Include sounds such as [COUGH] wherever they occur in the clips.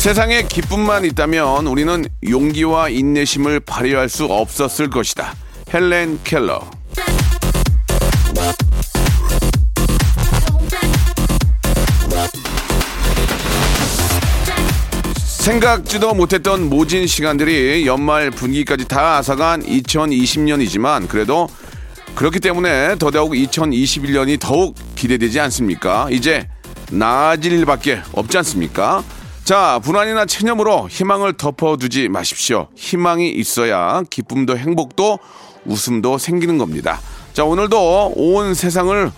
세상에 기쁨만 있다면 우리는 용기와 인내심을 발휘할 수 없었을 것이다 헬렌 켈러 생각지도 못했던 모진 시간들이 연말 분위기까지 다 앗아간 2020년이지만 그래도 그렇기 때문에 더더욱 2021년이 더욱 기대되지 않습니까? 이제 나아질 일밖에 없지 않습니까? 자, 불안이나 체념으로 희망을 덮어두지 마십시오. 희망이 있어야 기쁨도 행복도 웃음도 생기는 겁니다. 자, 오늘도 온 세상을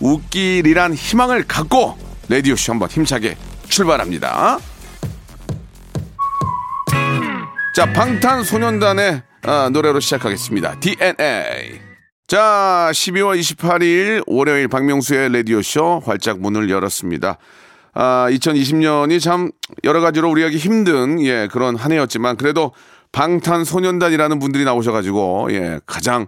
웃기리란 희망을 갖고 레디오쇼 한번 힘차게 출발합니다. 자, 방탄소년단의 아, 노래로 시작하겠습니다. DNA. 자, 12월 28일 월요일 박명수의 라디오쇼 활짝 문을 열었습니다. 아, 2020년이 참 여러 가지로 우리에게 힘든 예, 그런 한 해였지만 그래도 방탄소년단이라는 분들이 나오셔가지고 예, 가장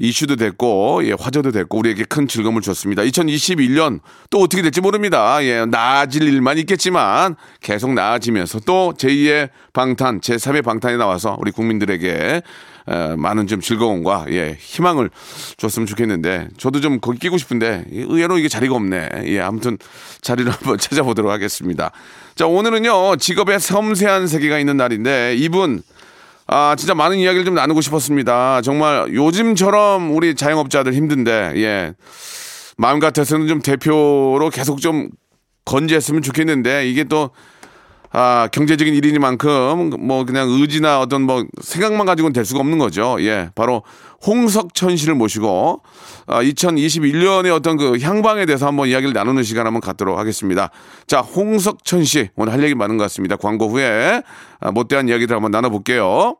이슈도 됐고 예, 화제도 됐고 우리에게 큰 즐거움을 줬습니다. 2021년 또 어떻게 될지 모릅니다. 예, 나아질 일만 있겠지만 계속 나아지면서 또 제2의 방탄, 제3의 방탄이 나와서 우리 국민들에게 에, 많은 좀 즐거움과 예, 희망을 줬으면 좋겠는데 저도 좀 거기 끼고 싶은데 의외로 이게 자리가 없네. 예, 아무튼 자리를 [LAUGHS] 한번 찾아보도록 하겠습니다. 자, 오늘은요 직업의 섬세한 세계가 있는 날인데 이분 아, 진짜 많은 이야기를 좀 나누고 싶었습니다. 정말 요즘처럼 우리 자영업자들 힘든데, 예. 마음 같아서는 좀 대표로 계속 좀 건재했으면 좋겠는데, 이게 또, 아, 경제적인 일이니만큼 뭐 그냥 의지나 어떤 뭐 생각만 가지고는 될 수가 없는 거죠. 예. 바로 홍석천 씨를 모시고 아, 2021년의 어떤 그 향방에 대해서 한번 이야기를 나누는 시간 한번 갖도록 하겠습니다. 자, 홍석천 씨 오늘 할 얘기 많은 것 같습니다. 광고 후에 아, 못대한 이야기들 한번 나눠볼게요.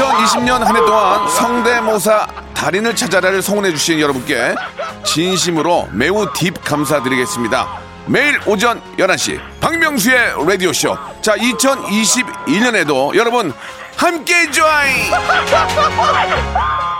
2020년 한 해 동안 성대모사 달인을 찾아라를 성원해 주신 여러분께 진심으로 매우 딥 감사드리겠습니다. 매일 오전 11시 박명수의 라디오쇼. 자, 2021년에도 여러분 함께 join! [LAUGHS]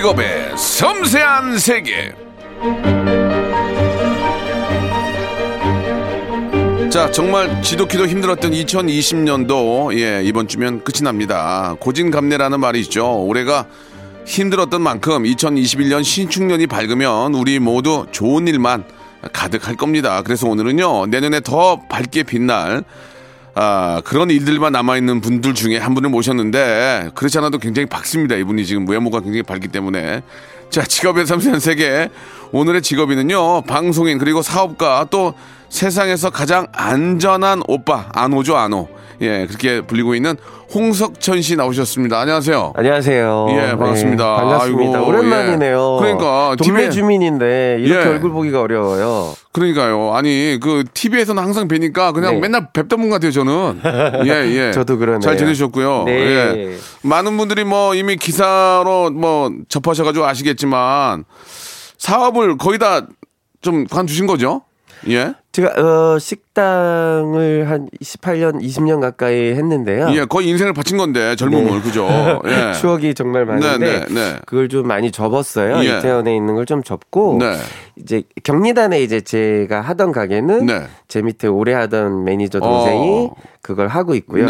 직업의 섬세한 세계. 자, 정말 지독히도 힘들었던 2020년도, 예, 이번 주면 끝이 납니다. 고진감래라는 말이 있죠. 올해가 힘들었던 만큼 2021년 신축년이 밝으면 우리 모두 좋은 일만 가득할 겁니다. 그래서 오늘은요, 내년에 더 밝게 빛날 아, 그런 일들만 남아있는 분들 중에 한 분을 모셨는데, 그렇지 않아도 굉장히 밝습니다. 이분이 지금 외모가 굉장히 밝기 때문에. 자, 직업의 섬세한 세계. 오늘의 직업인은요, 방송인, 그리고 사업가, 또 세상에서 가장 안전한 오빠 안오죠 안오. 예, 그렇게 불리고 있는 홍석천 씨 나오셨습니다. 안녕하세요. 안녕하세요. 예, 반갑습니다. 네, 반갑습니다. 아이고, 오랜만이네요. 예. 그러니까 동네 팀에- 주민인데 이렇게 예. 얼굴 보기가 어려워요. 그러니까요. 아니 그 TV에서는 항상 뵈니까 그냥 네. 맨날 뵙던 분 같아요. 저는. [LAUGHS] 예, 예. 저도 그러네요. 잘 지내셨고요. 네. 예. 많은 분들이 뭐 이미 기사로 뭐 접하셔가지고 아시겠지만 사업을 거의 다 좀 관두신 거죠? 예. 제가 어, 식 당을 한 18년, 20년 가까이 했는데요. 예, 거의 인생을 바친 건데 젊음을 네. 그죠? [LAUGHS] 예. 추억이 정말 많은데 네, 네, 네. 그걸 좀 많이 접었어요. 예. 이태원에 있는 걸 좀 접고 네. 이제 경리단에 이제 제가 하던 가게는 네. 제 밑에 오래 하던 매니저 동생이 어. 그걸 하고 있고요.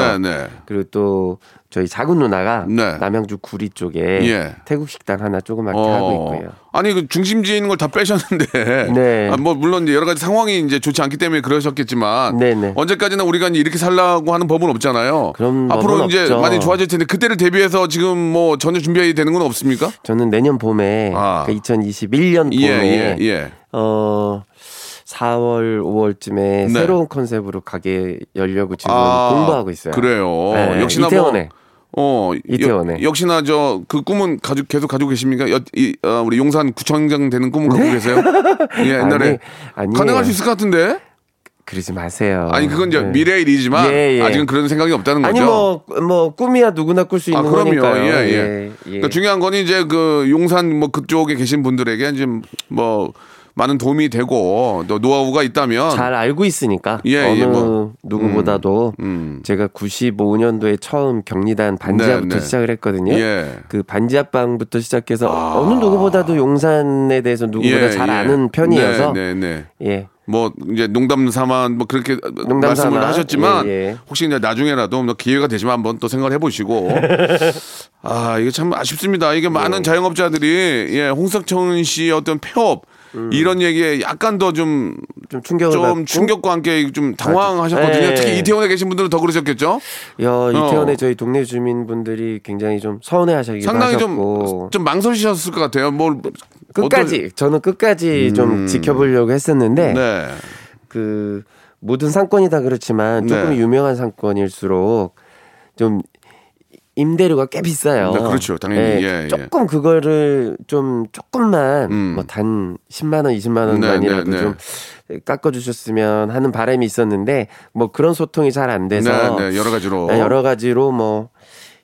그리고 또 저희 작은 누나가 네. 남양주 구리 쪽에 예. 태국 식당 하나 조그맣게 어. 하고 있고요. 아니 그 중심지에 있는 걸 다 빼셨는데. 네. 아, 뭐 물론 이제 여러 가지 상황이 이제 좋지 않기 때문에 그러셨겠지만. 네네. 언제까지나 우리가 이렇게 살라고 하는 법은 없잖아요. 그런 앞으로 이제 없죠. 많이 좋아질 텐데 그때를 대비해서 지금 뭐 전혀 준비해야 되는 건 없습니까? 저는 내년 봄에 아. 그러니까 2021년 예, 봄에 예, 예. 어 4월 5월쯤에 네. 새로운 컨셉으로 가게 열려고 지금 아, 공부하고 있어요. 그래요. 네, 역시나 이태원에. 뭐 어, 이태원에. 역, 역시나 저 그 꿈은 가지고 계속 가지고 계십니까? 여, 이, 어, 우리 용산 구청장 되는 꿈을 갖고 계세요? [LAUGHS] 예, 옛날에 네? 아니. 가능할 수 있을 것 같은데. 그러지 마세요. 아니 그건 이제 네. 미래의 일이지만 예, 예. 아직은 그런 생각이 없다는 거죠. 아니 뭐뭐 꿈이야 누구나 꿀 수 있는 아, 그럼요. 거니까요. 예, 예. 그러니까 중요한 건 이제 그 용산 뭐 그쪽에 계신 분들에게 이제 뭐 많은 도움이 되고 또 노하우가 있다면 잘 알고 있으니까 예, 어느 예, 뭐. 누구보다도 음. 제가 95년도에 처음 경리단 반지하부터 네, 네. 시작을 했거든요. 예. 그 반지하방부터 시작해서 어느 누구보다도 용산에 대해서 누구보다 예, 잘 예. 아는 편이어서 네, 네, 네. 예. 뭐 이제 농담 삼아 뭐 그렇게 농담 말씀을 삼아. 하셨지만 예, 예. 혹시 이제 나중에라도 뭐 기회가 되시면 한번 또 생각을 해보시고 [LAUGHS] 아 이게 참 아쉽습니다. 이게 네. 많은 자영업자들이 예 홍석천 씨의 어떤 폐업 이런 얘기에 약간 더 좀좀좀 충격을 받고 충격과 함께 좀 당황하셨거든요. 예. 특히 이태원에 계신 분들은 더 그러셨겠죠. 야, 이태원에 어. 저희 동네 주민분들이 굉장히 좀 서운해하시기도 상당히 하셨고 좀좀 망설이셨을 것 같아요. 뭘 끝까지 저는 끝까지 음. 좀 지켜보려고 했었는데 어떤- 네. 그 모든 상권이 다 그렇지만 조금 네. 유명한 상권일수록 좀 임대료가 꽤 비싸요. 네, 그렇죠. 당연히. 예, 예. 조금 그거를 좀 조금만 음. 뭐단 10만 원, 20만 네, 원만이라도 네, 네. 좀 깎아 주셨으면 하는 바람이 있었는데 뭐 그런 소통이 잘 안 돼서 네, 네, 여러 가지로. 네, 여러 가지로 뭐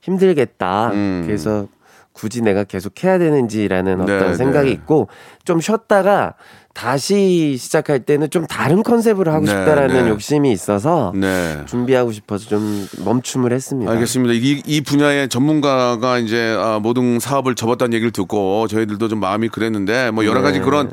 힘들겠다. 음. 그래서 굳이 내가 계속 해야 되는지라는 네, 어떤 생각이 네. 있고 좀 쉬었다가 다시 시작할 때는 좀 다른 컨셉으로 하고 네, 싶다라는 네. 욕심이 있어서 네. 준비하고 싶어서 좀 멈춤을 했습니다. 알겠습니다. 이, 이 분야의 전문가가 이제 아, 모든 사업을 접었다는 얘기를 듣고 저희들도 좀 마음이 그랬는데 뭐 여러 가지 네. 그런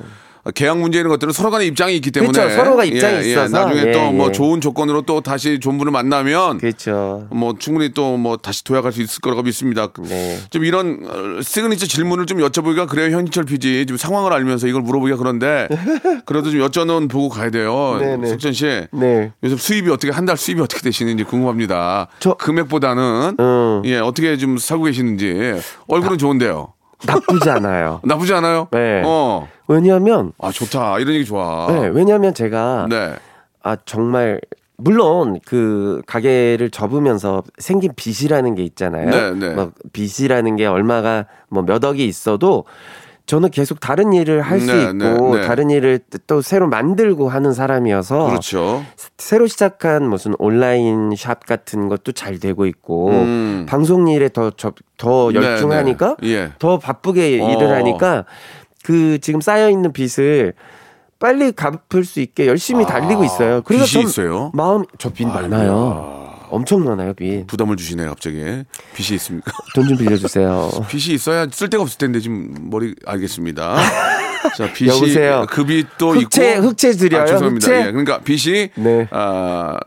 계약 문제 이런 것들은 서로 간의 입장이 있기 때문에 그렇죠. 서로가 입장이 있어서. 나중에 예, 또뭐 예. 좋은 조건으로 또 다시 좋은 분을 만나면 그렇죠. 뭐 충분히 또 뭐 다시 도약할 수 있을 거라고 믿습니다. 네. 좀 이런 어, 시그니처 질문을 좀 여쭤보기가 그래요 현철 PD 좀 상황을 알면서 이걸 물어보기가 그런데 [LAUGHS] 그래도 좀 여쭤는 보고 가야 돼요. 네네. 석천 씨 네. 요즘 수입이 어떻게 한 달 수입이 어떻게 되시는지 궁금합니다. 저- 금액보다는 음. 예 어떻게 좀 살고 계시는지 얼굴은 좋은데요. 나쁘지 않아요. [LAUGHS] 나쁘지 않아요? 네. 어. 왜냐하면 아 좋다 이런 얘기 좋아. 네, 왜냐하면 제가 네. 아 정말 물론 그 가게를 접으면서 생긴 빚이라는 게 있잖아요. 네, 네. 뭐 빚이라는 게 얼마가 뭐 몇 억이 있어도 저는 계속 다른 일을 할수 네, 있고 네, 네. 다른 일을 또 새로 만들고 하는 사람이어서 그렇죠. 새로 시작한 무슨 온라인 샵 같은 것도 잘 되고 있고 음. 방송 일에 더더 네, 열중하니까 네. 예. 더 바쁘게 어. 일을 하니까 그 지금 쌓여 있는 빚을 빨리 갚을 수 있게 열심히 달리고 있어요. 그래서 아, 빚이 전 있어요? 마음 저 빚 많아요. 엄청 많아요 빚. 부담을 주시네요 갑자기. 빚이 있습니까? [LAUGHS] 돈 좀 빌려주세요. [LAUGHS] 빚이 있어야 쓸 데가 없을 텐데 지금 머리 알겠습니다. [LAUGHS] 자 빚이 여보세요? 그 빚도 흑채, 있고 흑채 드려요, 아, 죄송합니다. 흑채? 예, 그러니까 빚이 네. 아,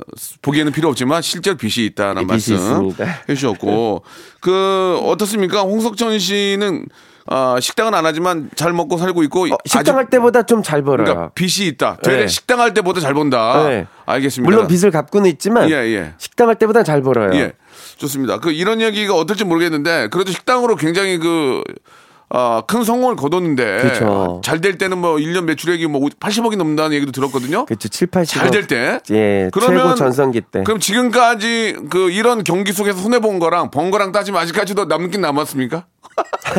보기에는 필요 없지만 실제로 빚이 있다는 네, 말씀 빚이. 해주셨고 그 어떻습니까? 홍석천 씨는 아, 식당은 안 하지만 잘 먹고 살고 있고 어, 식당 할 때보다 좀 잘 벌어요. 그러니까 빚이 있다. 네. 식당 할 때보다 잘 번다. 네. 알겠습니다. 물론 빚을 갚고는 있지만 예, 예. 식당 할 때보다 잘 벌어요. 예. 좋습니다. 그 이런 얘기가 어떨지 모르겠는데 그래도 식당으로 굉장히 그 어, 큰 성공을 거뒀는데 그쵸. 잘될 때는 뭐 1년 매출액이 뭐 80억이 넘는다는 얘기도 들었거든요. 그렇죠. 7, 80억. 잘 될 때. 예, 최고 전성기 때. 그럼 지금까지 그 이런 경기 속에서 손해 본 거랑 번 거랑 따지면 아직까지도 남긴 남았습니까? [LAUGHS]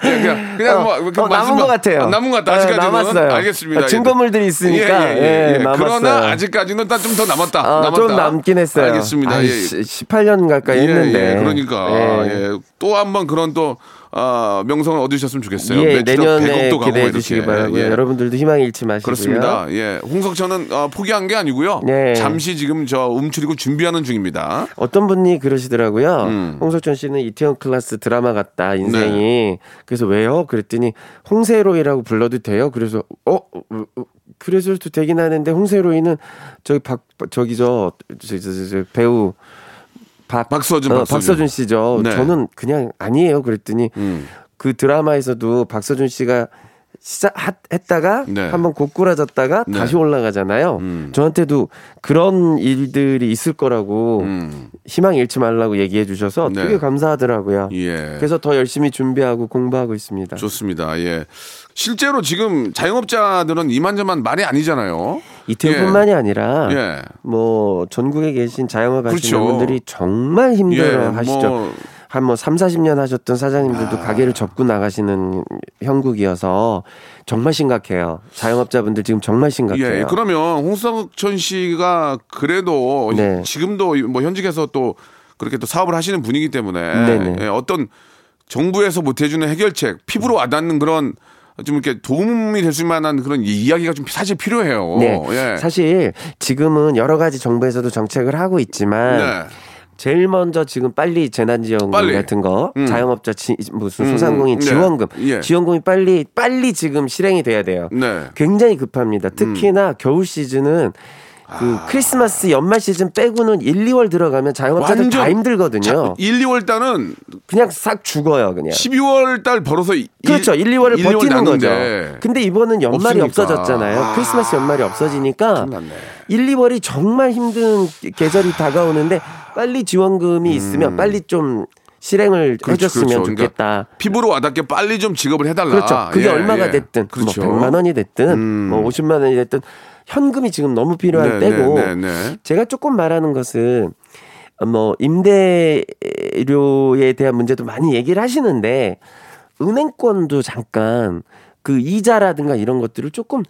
그냥, 그냥 뭐 어, 이렇게 어, 남은 말씀만- 것 같아요. 어, 남은 것 같다. 네, 아직까지는 남았어요. 알겠습니다. 아, 증거물들이 있으니까, 예, 남았어요. 그러나 아직까지는 좀 더 남았다. 어, 남았다. 좀 남긴 했어요. 알겠습니다. 아이, 예. 18년 가까이 예, 했는데. 예, 그러니까 예. 예. 또한 번 그런 또 아, 명성을 얻으셨으면 좋겠어요. 예, 내년에 100억도 가고 기대해. 주시기 바라고요. 예. 여러분들도 희망 잃지 마시고요. 그렇습니다. 예, 홍석천은 어, 포기한 게 아니고요. 네. 잠시 지금 저 움츠리고 준비하는 중입니다. 어떤 분이 그러시더라고요. 음. 홍석천 씨는 이태원 클라스 드라마 같다 인생이. 네. 그래서 왜요? 그랬더니 홍세로이라고 불러도 돼요. 그래서 어, 어, 어, 그래서도 되긴 하는데 홍세로이는 저기 박 저기 저, 저, 저, 저, 저 배우 박 박서준, 어, 박서준. 박서준 씨죠. 네. 저는 그냥 아니에요. 그랬더니 음. 그 드라마에서도 박서준 씨가 시작 했다가 네. 한번 고꾸라졌다가 네. 다시 올라가잖아요. 음. 저한테도 그런 일들이 있을 거라고 음. 희망 잃지 말라고 얘기해 주셔서 네. 되게 감사하더라고요. 예. 그래서 더 열심히 준비하고 공부하고 있습니다. 좋습니다. 예. 실제로 지금 자영업자들은 이만저만 말이 아니잖아요. 이태원뿐만이 아니라 예. 뭐 전국에 계신 자영업 하시는 그렇죠. 분들이 정말 힘들어 예, 하시죠. 뭐- 한뭐 3, 40년 하셨던 사장님들도 아. 가게를 접고 나가시는 형국이어서 정말 심각해요. 자영업자분들 지금 정말 심각해요. 예. 그러면 홍석천 씨가 그래도 네. 지금도 뭐 현직에서 또 그렇게 또 사업을 하시는 분이기 때문에. 예, 어떤 정부에서 못 해주는 해결책, 피부로 와닿는 그런 좀 이렇게 도움이 될 수 만한 그런 이- 이야기가 좀 사실 필요해요. 네. 예. 사실 지금은 여러 가지 정부에서도 정책을 하고 있지만 네. 제일 먼저 지금 빨리 재난지원금 빨리. 같은 거 음. 자영업자 지, 무슨 음, 소상공인 네. 지원금 예. 지원금이 빨리 빨리 지금 실행이 돼야 돼요. 네. 굉장히 급합니다. 음. 특히나 겨울 시즌은 그 아. 크리스마스 연말 시즌 빼고는 1, 2월 들어가면 자영업자들 다 힘들거든요. 1, 2월 달은 그냥 싹 죽어요, 그냥. 12월 달 벌어서 이- 그렇죠. 1, 2월을 1, 2월 버티는 거죠. 났는데 근데 이번은 연말이 없으니까. 없어졌잖아요. 아. 크리스마스 연말이 없어지니까 큰일 났네. 1, 2월이 정말 힘든 계절이 다가오는데 빨리 지원금이 있으면 빨리 좀 실행을 음. 그렇죠, 해줬으면 그렇죠. 좋겠다. 그러니까 피부로 와닿게 빨리 좀 직업을 해달라. 그렇죠. 그게 예, 얼마가 예. 됐든 그렇죠. 뭐 100만 원이 됐든 음. 뭐 50만 원이 됐든 현금이 지금 너무 필요할 네, 때고 네, 네, 네. 제가 조금 말하는 것은 뭐 임대료에 대한 문제도 많이 얘기를 하시는데 은행권도 잠깐 그 이자라든가 이런 것들을 조금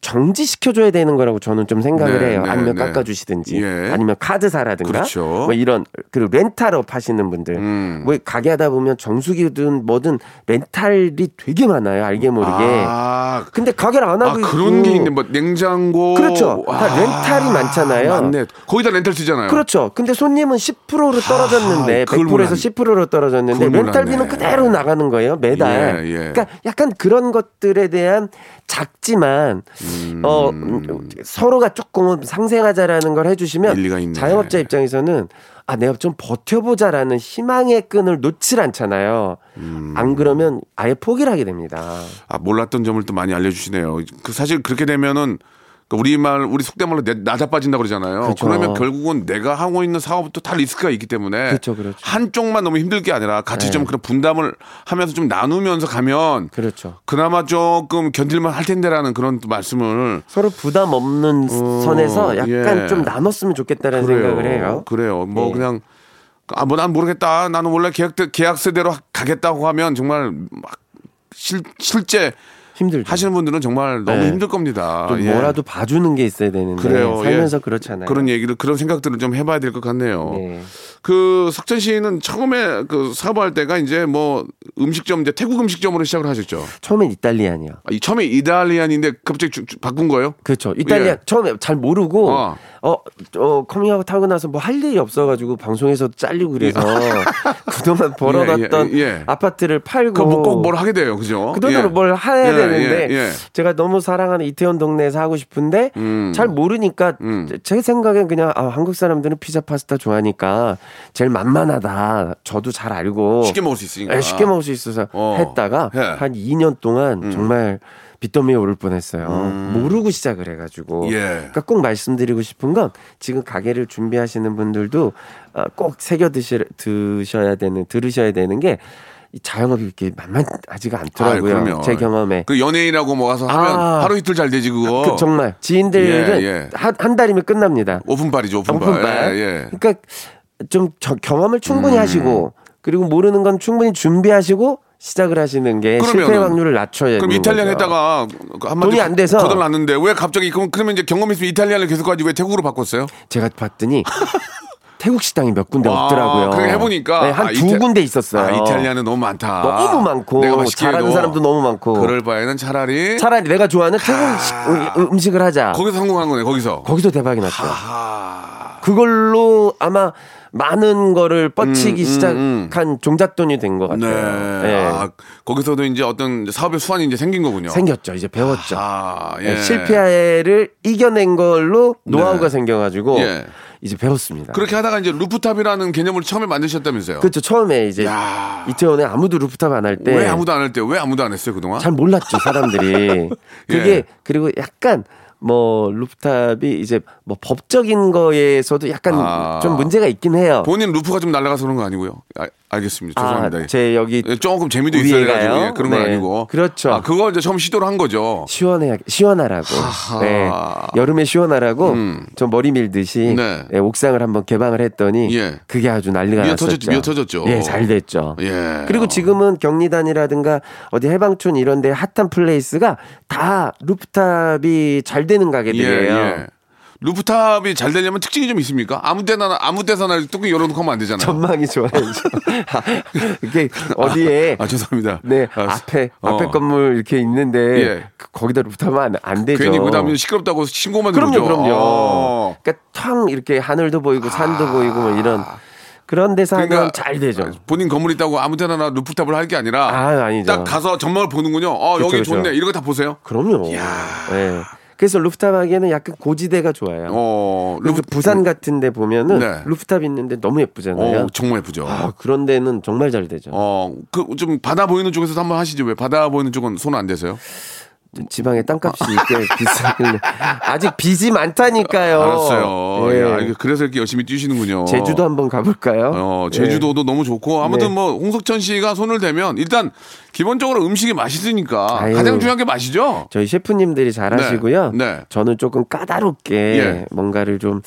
정지시켜줘야 되는 거라고 저는 좀 생각을 네, 해요. 네, 아니면 네. 깎아주시든지, 예. 아니면 카드사라든가, 그렇죠. 뭐 이런 그 렌탈업 하시는 분들, 음. 뭐 가게 하다 보면 정수기든 뭐든 렌탈이 되게 많아요. 알게 모르게. 아, 근데 가게를 안아 하고 그런 있고. 게 있네. 뭐 냉장고. 그렇죠. 다 아, 렌탈이 많잖아요. 맞네. 거기다 렌탈 쓰잖아요. 그렇죠. 근데 손님은 10%로 떨어졌는데 아, 그걸 100%에서 몰랐네. 10%로 떨어졌는데 렌탈비는. 그대로 나가는 거예요 매달. 예, 예. 그러니까 약간 그런 것들에 대한 작지만 음. 어 음, 서로가 조금 상생하자라는 걸 해주시면. 자영업자 입장에서는 아 내가 좀 버텨보자라는 희망의 끈을 놓질 않잖아요. 음. 안 그러면 아예 포기를 하게 됩니다. 아 몰랐던 점을 또 많이 알려주시네요. 그 사실 그렇게 되면은 그 우리 말 우리 속대말로 내- 나자빠진다 그러잖아요. 그렇죠. 그러면 결국은 내가 하고 있는 사업도 다 리스크가 있기 때문에 그렇죠, 그렇죠. 한쪽만 너무 힘들 게 아니라 같이 네. 좀 그런 분담을 하면서 좀 나누면서 가면 그렇죠. 그나마 조금 견딜만 할 텐데라는 그런 또 말씀을 서로 부담 없는 어, 선에서 약간 예. 좀 나눴으면 좋겠다는 생각을 해요. 그래요. 뭐 네. 그냥 아 뭐 난 모르겠다. 나는 원래 계약 계약서대로 가겠다고 하면 정말 막 실, 실제 힘들죠. 하시는 분들은 정말 너무 네. 힘들 겁니다. 또 예. 뭐라도 봐주는 게 있어야 되는데 그래요. 살면서 예. 그렇잖아요. 그런 얘기를 그런 생각들을 좀 해봐야 될 것 같네요. 네. 그 석천 씨는 처음에 그 사업할 때가 이제 뭐 음식점 이제 태국 음식점으로 시작을 하셨죠. 처음엔 Italian이요. 아, 이 처음에 Italian인데 갑자기 주- 주- 바꾼 거예요? 그렇죠. Italian 예. 처음에 잘 모르고 어. 어, 어 커밍아웃 하고 나서 뭐 할 일이 없어가지고 방송에서 잘리고 그래서 [LAUGHS] 그동안 벌어놨던 예, 예. 아파트를 팔고 그꼭뭘 하게 돼요, 그죠? 그 돈으로 예. 뭘 해야 예, 되는데 예, 예. 제가 너무 사랑하는 이태원 동네에서 하고 싶은데 음. 잘 모르니까 음. 제 생각엔 그냥 아, 한국 사람들은 피자 파스타 좋아하니까 제일 만만하다. 저도 잘 알고 쉽게 먹을 수 있으니까. 예, 쉽게 먹을 수 있어서 어. 했다가 예. 한 2년 동안 정말 빚더미에 오를 뻔했어요. 모르고 시작을 해가지고. 예. 그러니까 꼭 말씀드리고 싶은 건 지금 가게를 준비하시는 분들도 어, 꼭 새겨 드시, 드셔야 되는 들으셔야 되는 게 이 자영업이 이렇게 만만하지가 않더라고요. 그럼요. 제 경험에. 그 연예인이라고 뭐 와서 하면 아. 하루 이틀 잘 되지 그거. 그 정말 지인들은 예, 예. 한, 한 달이면 끝납니다. 오픈빨이죠 오픈빨. 오픈발. 예, 예. 그러니까 좀 저- 경험을 충분히 음. 하시고 그리고 모르는 건 충분히 준비하시고 시작을 하시는 게 실패 그러면은 확률을 낮춰야 그럼 이탈리안. 했다가 한마디 돈이 안 돼서. 거덜났는데 왜 갑자기 그럼 그러면 이제 경험 있으면 이탈리안을 계속 가지 왜 태국으로 바꿨어요? 제가 봤더니 [LAUGHS] 태국 식당이 몇 군데 와, 없더라고요. 그렇게 해보니까 네, 한 아, 이탈- 군데 있었어요. 아, 이탈리안은 너무 많다. 너무 많고 내가 잘하는 사람도 너무 많고. 그럴 바에는 차라리 차라리 내가 좋아하는 태국 식- 음- 음식을 하자. 거기서 성공한 거네 거기서. 거기서 대박이 났죠. 아, 그걸로 아마 많은 거를 뻗치기 음, 음, 시작한 종잣돈이 된것 네. 같아요. 예. 아, 거기서도 이제 어떤 사업의 수완이 이제 생긴 거군요. 생겼죠. 이제 배웠죠. 아, 예, 예. 실패를 이겨낸 걸로 노하우가 네. 생겨가지고 예. 이제 배웠습니다. 그렇게 하다가 이제 rooftop이라는 개념을 처음에 만드셨다면서요? 그렇죠. 처음에 이제 야. 이태원에 아무도 루프탑 안 할 때 왜 아무도 안 할 때 왜 아무도 안 했어요 그동안? 잘 몰랐죠 사람들이. [LAUGHS] 그게 예. 그리고 약간 뭐 rooftop이 이제 뭐 법적인 거에서도 약간 아. 좀 문제가 있긴 해요. 본인 roof가 좀 날아가서 그런 거 아니고요. 아, 알겠습니다. 죄송합니다. 아, 제 여기 예, 조금 재미도 있어야? 돼가지고 예, 그런 건 네. 아니고. 그렇죠. 아, 그거 이제 처음 시도를 한 거죠. 시원해 시원하라고. 하하. 네. 여름에 시원하라고 음. 좀 머리 밀듯이 네. 네, 옥상을 한번 개방을 했더니 예. 그게 아주 난리가 미어 났었죠. 터졌죠, 미어 터졌죠. 예, 잘 됐죠. 예. 그리고 지금은 경리단이라든가 어디 해방촌 이런 데 hot한 place가 다 rooftop이 잘 되는 가게들이에요. 예, 예. rooftop이 잘 되려면 특징이 좀 있습니까? 아무 데나 아무 데서나 뚜껑 열어놓고 하면 안 되잖아요. 전망이 좋아야죠. [LAUGHS] 이게 어디에 아, 죄송합니다. 네 아, 앞에 어. 앞에 건물 이렇게 있는데 예. 그- 거기다 rooftop은 안, 안 되죠. 괜히 그다음에 시끄럽다고 신고만 그럼요, 들어오죠. 그럼요. 어. 그러니까 텅 이렇게 하늘도 보이고 산도 보이고 뭐 이런 그런 데서 하면 잘 되죠. 그러니까 본인 건물 있다고 아무 데나 rooftop을 할 게 아니라 아, 아니죠. 딱 가서 전망을 보는군요. 어, 그쵸, 여기 그쵸. 좋네. 이런 거 다 보세요. 그럼요. 네. 그래서 루프탑 하기에는 약간 고지대가 좋아요. 어, 그리고 부산 같은 데 보면은 네. 루프탑 있는데 너무 예쁘잖아요. 어, 정말 예쁘죠. 아, 그런 데는 정말 잘 되죠. 어, 그 좀 바다 보이는 쪽에서 한번 하시죠. 왜 바다 보이는 쪽은 손 안 대세요? 지방에 땅값이 꽤 [LAUGHS] 비싸길래 아직 빚이 많다니까요. 알았어요. 예. 야, 이게 그래서 이렇게 열심히 뛰시는군요. 제주도 한번 가볼까요? 어, 제주도도 너무 좋고 아무튼 네. 뭐 홍석천 씨가 손을 대면 일단 기본적으로 음식이 맛있으니까 아유. 가장 중요한 게 맛이죠. 저희 셰프님들이 잘하시고요. 네, 네. 저는 조금 까다롭게 예. 뭔가를 좀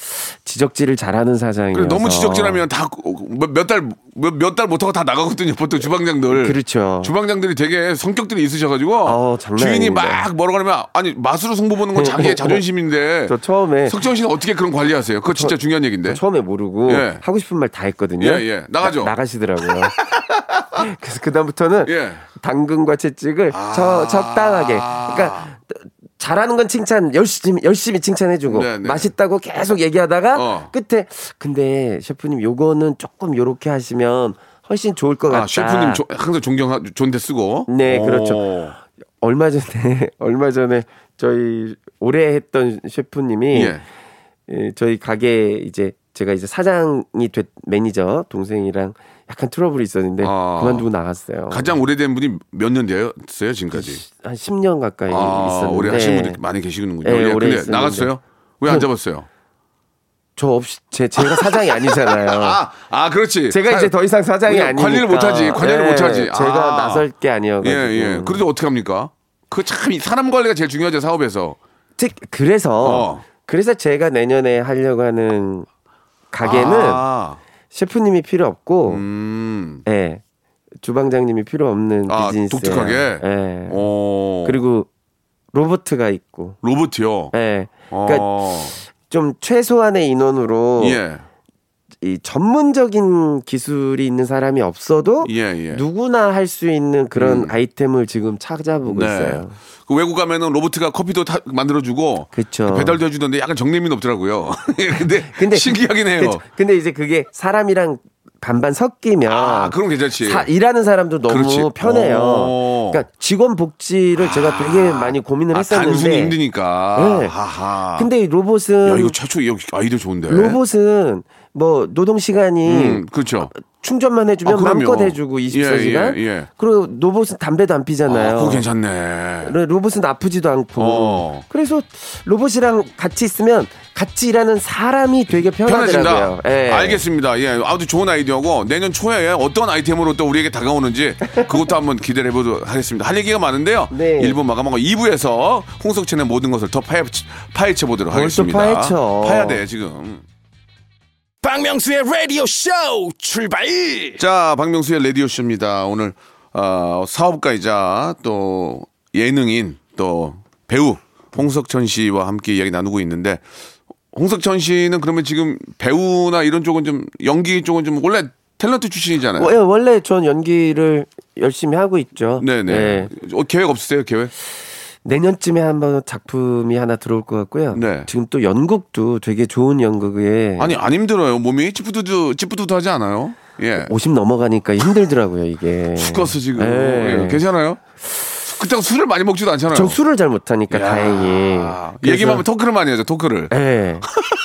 지적질을 잘하는 그래 너무 지적질하면 다 몇 달몇 달 못하고 다 나가거든요. 보통 주방장들. 그렇죠. 주방장들이 되게 성격들이 있으셔가지고 어, 주인이 아닙니다. 막 뭐라 그러면 아니 맛으로 승부 보는 건 자기의 [LAUGHS] 자존심인데 저 처음에 석정 씨는 어떻게 그런 관리하세요? 그거 진짜 중요한 얘기인데. 처음에 모르고 예. 하고 싶은 말 다 했거든요. 예, 예. 나가죠. 나, 가시더라고요 [LAUGHS] 그래서 그 다음부터는 예. 당근과 채찍을 아. 저, 적당하게. 그러니까 잘하는 건 칭찬 열심히 열심히 칭찬해주고 네, 네. 맛있다고 계속 얘기하다가 어. 끝에 근데 셰프님 요거는 조금 요렇게 하시면 훨씬 좋을 것 같다. 아, 셰프님 조- 항상 존경 존대 쓰고. 네, 오. 그렇죠. 얼마 전에 [LAUGHS] 얼마 전에 저희 오래 했던 셰프님이 예. 예, 저희 가게 이제 제가 이제 사장이 됐 매니저 동생이랑 약간 트러블이 있었는데 아. 그만두고 나갔어요. 가장 오래된 분이 몇 년 되었어요 지금까지? 한 10년 가까이 아, 있었는데 오래 하신 분들 많이 계시는군요. 네, 예, 오래 근데 있었는데. 나갔어요? 왜 안 그- 잡았어요? 저 없이 제 제가 사장이 아니잖아요. [LAUGHS] 아, 아, 그렇지. 제가 이제 더 이상 사장이 아니니까 관리를 못하지, 관여를 예, 못하지. 제가 아. 나설 게 예, 아니어가지고 예. 그래도 어떻게 합니까? 그참 사람 관리가 제일 중요하죠 사업에서. 즉 그래서 어. 그래서 제가 내년에 하려고 하는 가게는 아, 셰프님이 필요 없고 음, 예. 주방장님이 필요 없는 아, 비즈니스. 독특하게? 예. 어, 그리고 로보트가 있고. 로봇이요. 예. 그러니까 어, 좀 최소한의 인원으로 예, 이 전문적인 기술이 있는 사람이 없어도 예, 예. 누구나 할 수 있는 그런 음. 아이템을 지금 찾아보고 네. 있어요. 그 외국 가면은 로봇가 커피도 타- 만들어주고 그렇죠. 배달도 해주던데 약간 정내미는 없더라고요. [LAUGHS] 근데, 근데 신기하긴 해요. 그쵸. 근데 이제 그게 사람이랑 반반 섞이면 아, 그럼 괜찮지. 사- 일하는 사람도 너무 그렇지. 편해요. 어. 그러니까 직원 복지를 제가 되게 많이 고민을 아, 했었는데 단순히 힘드니까. 네. 하하. 근데 이 로봇은 야, 이거 최초 아이디어 좋은데. 로봇은 뭐 노동 시간이 음, 그렇죠. 충전만 해주면 아. 마음껏 해주고 24시간. 예, 예. 그리고 로봇은 담배도 안 피잖아요. 아, 그거 괜찮네. 로- 로봇은 아프지도 않고. 어. 그래서 로봇이랑 같이 있으면 같이 일하는 사람이 되게 편하더라고요. 편해진다. 예. 알겠습니다. 예, 아주 좋은 아이디어고 내년 초에 어떤 아이템으로 또 우리에게 다가오는지 그것도 한번 기대를 해보도록 하겠습니다. 할 얘기가 많은데요. 네. 1부 마감하고 2부에서 홍석천의 모든 것을 더 파헤쳐, 파헤쳐 보도록 뭘또 하겠습니다. 파헤쳐. 파야 돼 지금. 박명수의 라디오 쇼 출발 자, 박명수의 라디오 쇼입니다. 오늘 어, 사업가이자 또 예능인 또 배우 홍석천 씨와 함께 이야기 나누고 있는데 홍석천 씨는 그러면 지금 배우나 이런 쪽은 좀 연기 쪽은 좀 원래 탤런트 출신이잖아요. 어, 예, 원래 전 연기를 열심히 하고 있죠. 네네. 예. 어, 계획 없으세요? 계획? 내년쯤에 한번 작품이 하나 들어올 것 같고요. 네. 지금 또 연극도 되게 좋은 연극에 아니 안 힘들어요. 몸이 찌뿌두두 찌뿌두두 하지 않아요? 예. 50 넘어가니까 힘들더라고요 이게. 죽었어 지금. 예. 예, 괜찮아요? 그렇다고 술을 많이 먹지도 않잖아요. 전 술을 잘 못하니까 야, 다행히. 얘기만 하면 토크를 많이 하죠. 토크를. 예. [LAUGHS]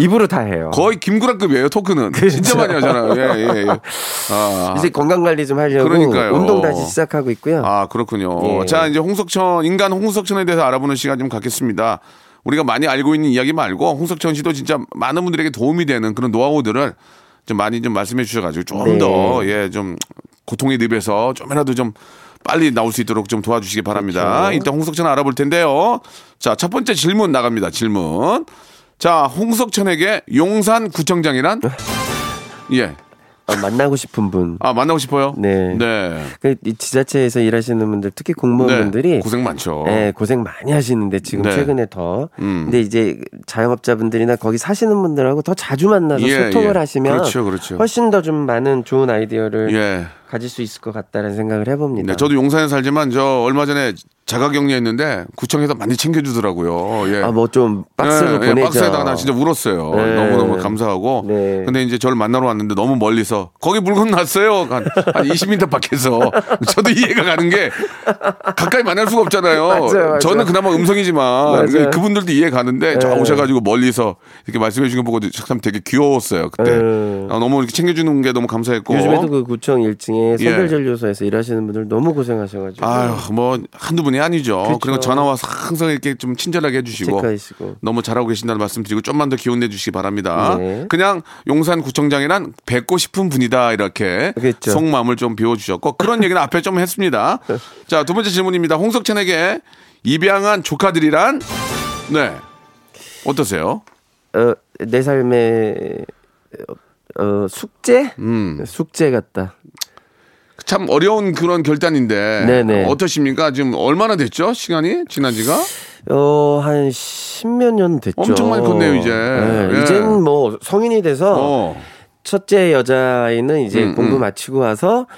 입으로 다 해요. 거의 김구라급이에요. 토크는. [LAUGHS] 진짜 많이 하잖아요. 예, 예, 예. [LAUGHS] 아, 이제 건강 관리 좀 하려고 그러니까요. 운동 다시 시작하고 있고요. 아, 그렇군요. 예. 자, 이제 홍석천, 인간 홍석천에 대해서 알아보는 시간 좀 갖겠습니다. 우리가 많이 알고 있는 이야기 말고 홍석천 씨도 진짜 많은 분들에게 도움이 되는 그런 노하우들을 좀 많이 좀 말씀해 주셔가지고 좀 네. 더, 예, 좀 고통의 늪에서 좀이라도 좀 빨리 나올 수 있도록 좀 도와주시기 바랍니다. 그렇죠. 일단 홍석천 알아볼 텐데요. 자, 첫 번째 질문 나갑니다. 질문. 자, 홍석천에게 용산 구청장이란? 예. 아, 만나고 싶은 분. 아, 만나고 싶어요? 네. 네. 그, 이 지자체에서 일하시는 분들, 특히 공무원분들이 네, 고생 많죠. 네, 고생 많이 하시는데 지금 네. 최근에 더. 음. 근데 이제 자영업자분들이나 거기 사시는 분들하고 더 자주 만나서 예, 소통을 예. 하시면 그렇죠, 그렇죠. 훨씬 더 좀 많은 좋은 아이디어를 예. 가질 수 있을 것 같다는 생각을 해봅니다. 네, 저도 용산에 살지만 저 얼마 전에 자가격리했는데 구청에서 많이 챙겨주더라고요. 예. 아, 뭐 좀 박스로 예, 예, 보내죠. 박스에다가 나 진짜 울었어요. 네. 너무 너무 감사하고. 네. 근데 이제 저를 만나러 왔는데 너무 멀리서 거기 물건 놨어요. 한, 한 20m 밖에서. [LAUGHS] 저도 이해가 가는 게 가까이 만날 수가 없잖아요. [LAUGHS] 맞아요, 맞아요. 저는 그나마 음성이지만 맞아요. 그분들도 이해 가는데 저 네. 오셔가지고 멀리서 이렇게 말씀해 주신 거 보고 참 되게 귀여웠어요. 그때. 네. 아, 너무 이렇게 챙겨주는 게 너무 감사했고. 요즘에도 그 구청 1층에 예. 선별진료소에서 일하시는 분들 너무 고생하셔가지고 아유, 뭐 한두 분이 아니죠. 그쵸. 그리고 전화 와서 항상 이렇게 좀 친절하게 해주시고 체크하시고 너무 잘하고 계신다는 말씀 드리고 좀만 더 기운 내주시기 바랍니다. 네. 그냥 용산 구청장이란 뵙고 싶은 분이다 이렇게 그렇죠. 속마음을 좀 비워주셨고 그런 얘기는 앞에 좀 했습니다. [LAUGHS] 자 두 번째 질문입니다. 홍석천에게 입양한 조카들이란 네 어떠세요? 어, 내 삶의 어, 어, 숙제 음. 숙제 같다. 참 어려운 그런 결단인데 네네. 어떠십니까? 지금 얼마나 됐죠? 시간이 지난 지가? 어, 한 십몇 년 됐죠. 엄청 많이 컸네요, 이제. 네, 예. 이제는 뭐 성인이 돼서 어. 첫째 여자아이는 이제 음, 공부 음. 마치고 와서